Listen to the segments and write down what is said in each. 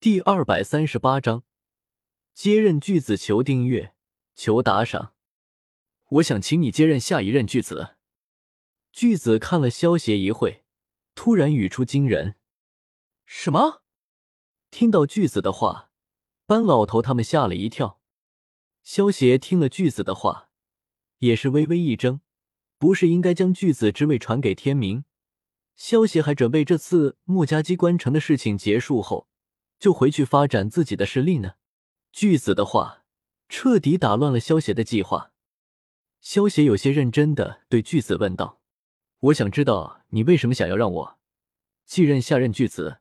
第二百三十八章，接任巨子，求订阅，求打赏。我想请你接任下一任巨子。巨子看了萧协一会，突然语出惊人：“什么？”听到巨子的话，班老头他们吓了一跳。萧协听了巨子的话，也是微微一怔，不是应该将巨子之位传给天明？萧协还准备这次墨家机关城的事情结束后。就回去发展自己的势力呢？巨子的话彻底打乱了萧协的计划。萧协有些认真的对巨子问道：“我想知道你为什么想要让我继任下任巨子？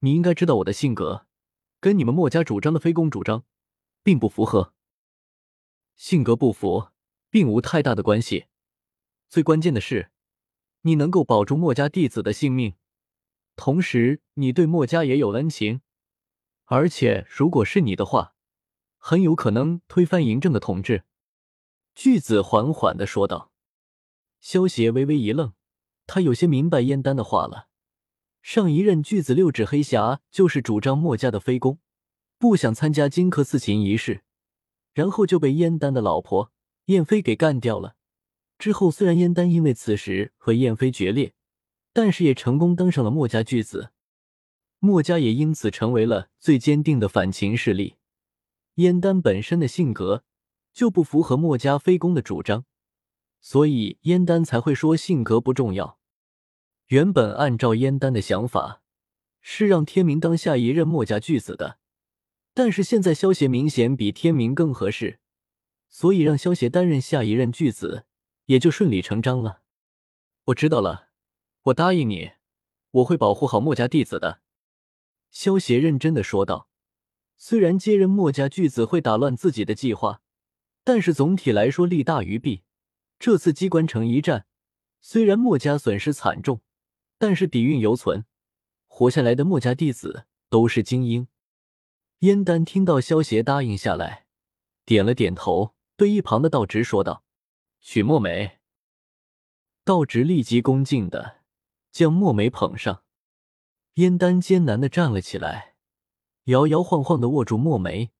你应该知道我的性格，跟你们墨家主张的非攻主张并不符合。性格不符，并无太大的关系。最关键的是，你能够保住墨家弟子的性命，同时你对墨家也有恩情。”而且，如果是你的话，很有可能推翻嬴政的统治。”巨子缓缓的说道。萧协微微一愣，他有些明白燕丹的话了。上一任巨子六指黑匣就是主张墨家的非攻，不想参加荆轲刺秦仪式，然后就被燕丹的老婆燕飞给干掉了。之后，虽然燕丹因为此时和燕飞决裂，但是也成功登上了墨家巨子。墨家也因此成为了最坚定的反秦势力。燕丹本身的性格就不符合墨家非攻的主张，所以燕丹才会说性格不重要。原本按照燕丹的想法，是让天明当下一任墨家巨子的，但是现在萧协明显比天明更合适，所以让萧协担任下一任巨子也就顺理成章了。我知道了，我答应你，我会保护好墨家弟子的。萧协认真的说道：“虽然接任墨家巨子会打乱自己的计划，但是总体来说利大于弊。这次机关城一战，虽然墨家损失惨重，但是底蕴犹存，活下来的墨家弟子都是精英。”燕丹听到萧协答应下来，点了点头，对一旁的道直说道：“许墨梅。”道直立即恭敬的将墨梅捧上。燕丹艰难的站了起来，摇摇晃晃的握住墨梅，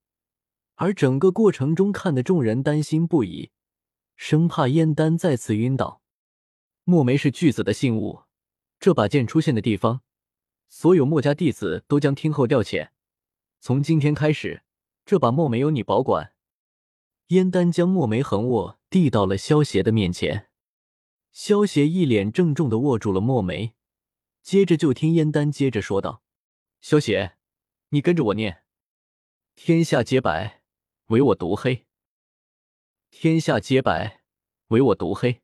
而整个过程中看得众人担心不已，生怕燕丹再次晕倒。墨梅是巨子的信物，这把剑出现的地方，所有墨家弟子都将听候调遣。从今天开始，这把墨梅由你保管。燕丹将墨梅横握，递到了萧协的面前。萧协一脸郑重的握住了墨梅。接着就听燕丹接着说道：“萧协，你跟着我念，天下皆白，唯我独黑。天下皆白，唯我独黑。”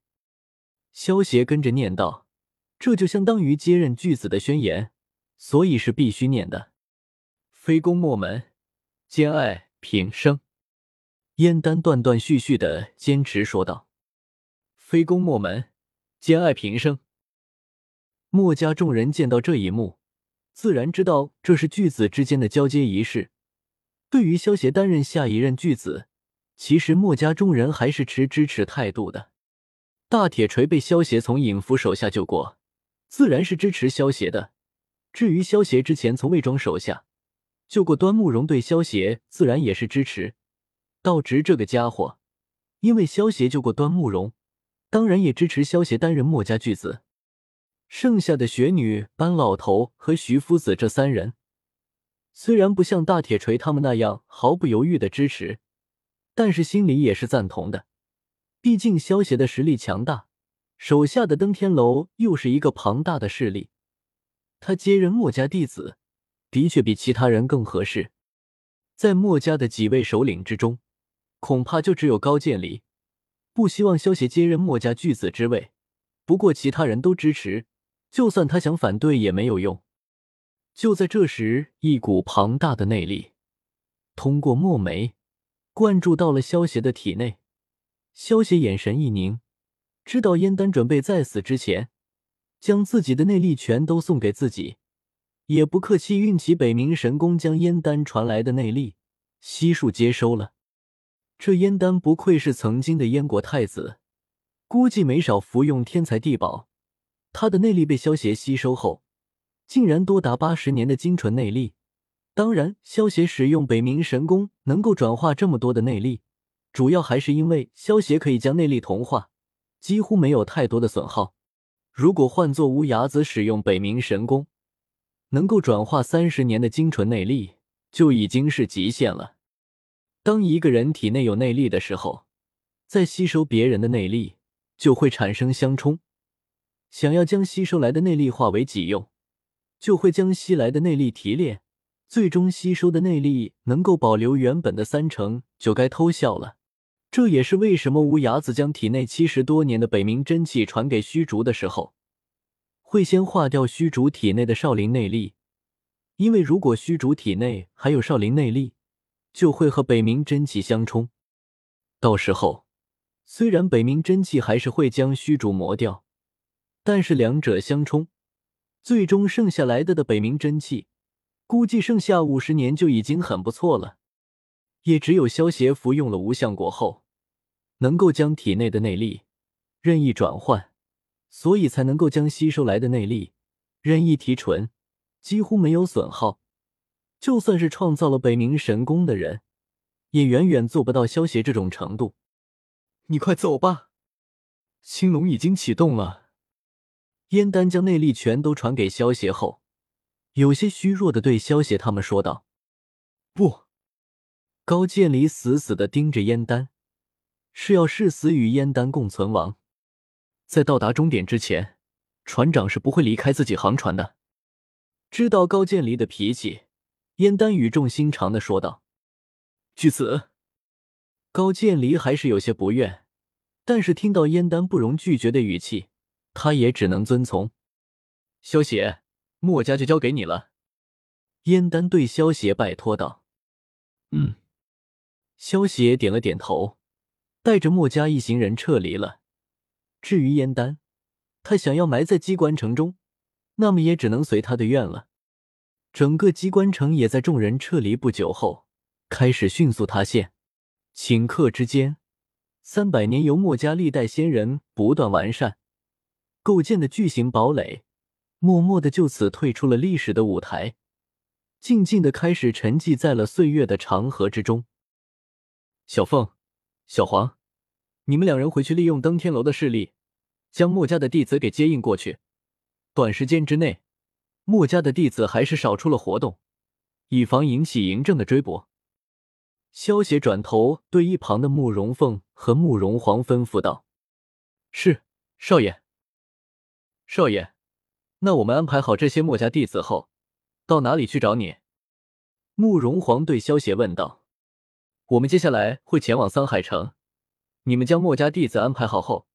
萧协跟着念道：“这就相当于接任巨子的宣言，所以是必须念的。”非攻莫门，兼爱平生。燕丹断断续续的坚持说道：“非攻莫门，兼爱平生。”墨家众人见到这一幕，自然知道这是巨子之间的交接仪式。对于萧协担任下一任巨子，其实墨家众人还是持支持态度的。大铁锤被萧协从尹福手下救过，自然是支持萧协的。至于萧协之前从魏庄手下救过端木荣，对萧协自然也是支持。道直这个家伙，因为萧协救过端木荣，当然也支持萧协担任墨家巨子。剩下的雪女、班老头和徐夫子这三人，虽然不像大铁锤他们那样毫不犹豫的支持，但是心里也是赞同的。毕竟萧协的实力强大，手下的登天楼又是一个庞大的势力，他接任墨家弟子，的确比其他人更合适。在墨家的几位首领之中，恐怕就只有高渐离不希望萧协接任墨家巨子之位，不过其他人都支持。就算他想反对也没有用。就在这时，一股庞大的内力通过墨梅灌注到了萧协的体内。萧协眼神一凝，知道燕丹准备在死之前将自己的内力全都送给自己，也不客气运起北冥神功，将燕丹传来的内力悉数接收了。这燕丹不愧是曾经的燕国太子，估计没少服用天才地宝。他的内力被萧协吸收后，竟然多达八十年的精纯内力，当然，萧协使用北冥神功能够转化这么多的内力，主要还是因为萧协可以将内力同化，几乎没有太多的损耗。如果换做无涯子使用北冥神功，能够转化三十年的精纯内力，就已经是极限了。当一个人体内有内力的时候，在吸收别人的内力，就会产生相冲。想要将吸收来的内力化为己用，就会将吸来的内力提炼，最终吸收的内力能够保留原本的三成，就该偷笑了。这也是为什么乌牙子将体内七十多年的北冥真气传给虚竹的时候。会先化掉虚竹体内的少林内力，因为如果虚竹体内还有少林内力，就会和北冥真气相冲。到时候，虽然北冥真气还是会将虚竹磨掉，但是两者相冲，最终剩下来的的北冥真气，估计剩下五十年就已经很不错了。也只有萧协服用了无相果后，能够将体内的内力任意转换。所以才能够将吸收来的内力任意提纯，几乎没有损耗。就算是创造了北冥神功的人，也远远做不到萧协这种程度。你快走吧，青龙已经启动了。燕丹将内力全都传给萧协后，有些虚弱的对萧协他们说道：“不。”高渐离死死的盯着燕丹，是要誓死与燕丹共存亡。在到达终点之前，船长是不会离开自己航船的。知道高渐离的脾气，燕丹语重心长的说道：“据此。”高渐离还是有些不愿，但是听到燕丹不容拒绝的语气，他也只能遵从。萧邪，墨家就交给你了。”燕丹对萧邪拜托道。“嗯。”萧邪点了点头，带着墨家一行人撤离了。至于燕丹，他想要埋在机关城中，那么也只能随他的愿了。整个机关城也在众人撤离不久后开始迅速塌陷。顷刻之间，三百年由墨家历代仙人不断完善构建的巨型堡垒，默默的就此退出了历史的舞台，静静的开始沉寂在了岁月的长河之中。小凤，小黄。你们两人回去，利用登天楼的势力，将墨家的弟子给接应过去。短时间之内，墨家的弟子还是少出了活动，以防引起嬴政的追捕。萧协转头对一旁的慕容凤和慕容皇吩咐道：“是，少爷。少爷，那我们安排好这些墨家弟子后，到哪里去找你？”慕容皇对萧协问道：“我们接下来会前往桑海城。”你们将墨家弟子安排好后，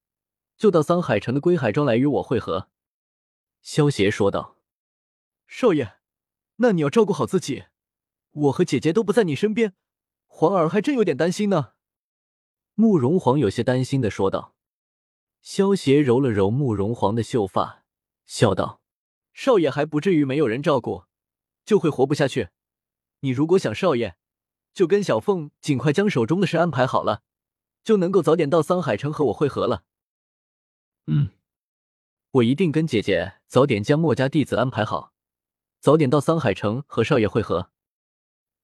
就到桑海城的归海庄来与我会合。”萧协说道。“少爷，那你要照顾好自己，我和姐姐都不在你身边，皇儿还真有点担心呢。”慕容皇有些担心的说道。萧协揉了揉慕容皇的秀发，笑道：“少爷还不至于没有人照顾，就会活不下去。你如果想少爷，就跟小凤尽快将手中的事安排好了。”就能够早点到桑海城和我会合了。嗯，我一定跟姐姐早点将墨家弟子安排好，早点到桑海城和少爷会合。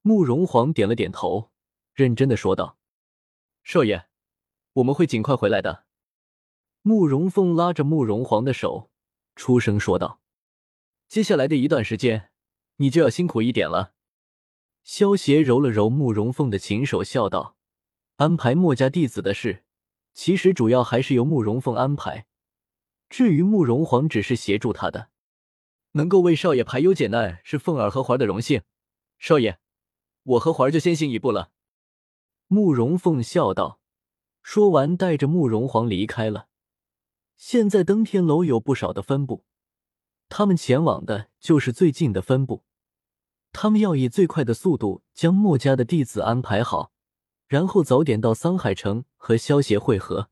慕容皇点了点头，认真的说道：“少爷，我们会尽快回来的。”慕容凤拉着慕容皇的手，出声说道：“接下来的一段时间，你就要辛苦一点了。”萧协揉了揉慕容凤的琴手，笑道。安排墨家弟子的事，其实主要还是由慕容凤安排。至于慕容皇，只是协助他的。能够为少爷排忧解难，是凤儿和环的荣幸。少爷，我和环儿就先行一步了。慕容凤笑道，说完，带着慕容皇离开了。现在登天楼有不少的分部，他们前往的就是最近的分部。他们要以最快的速度将墨家的弟子安排好。然后早点到桑海城和萧协会合。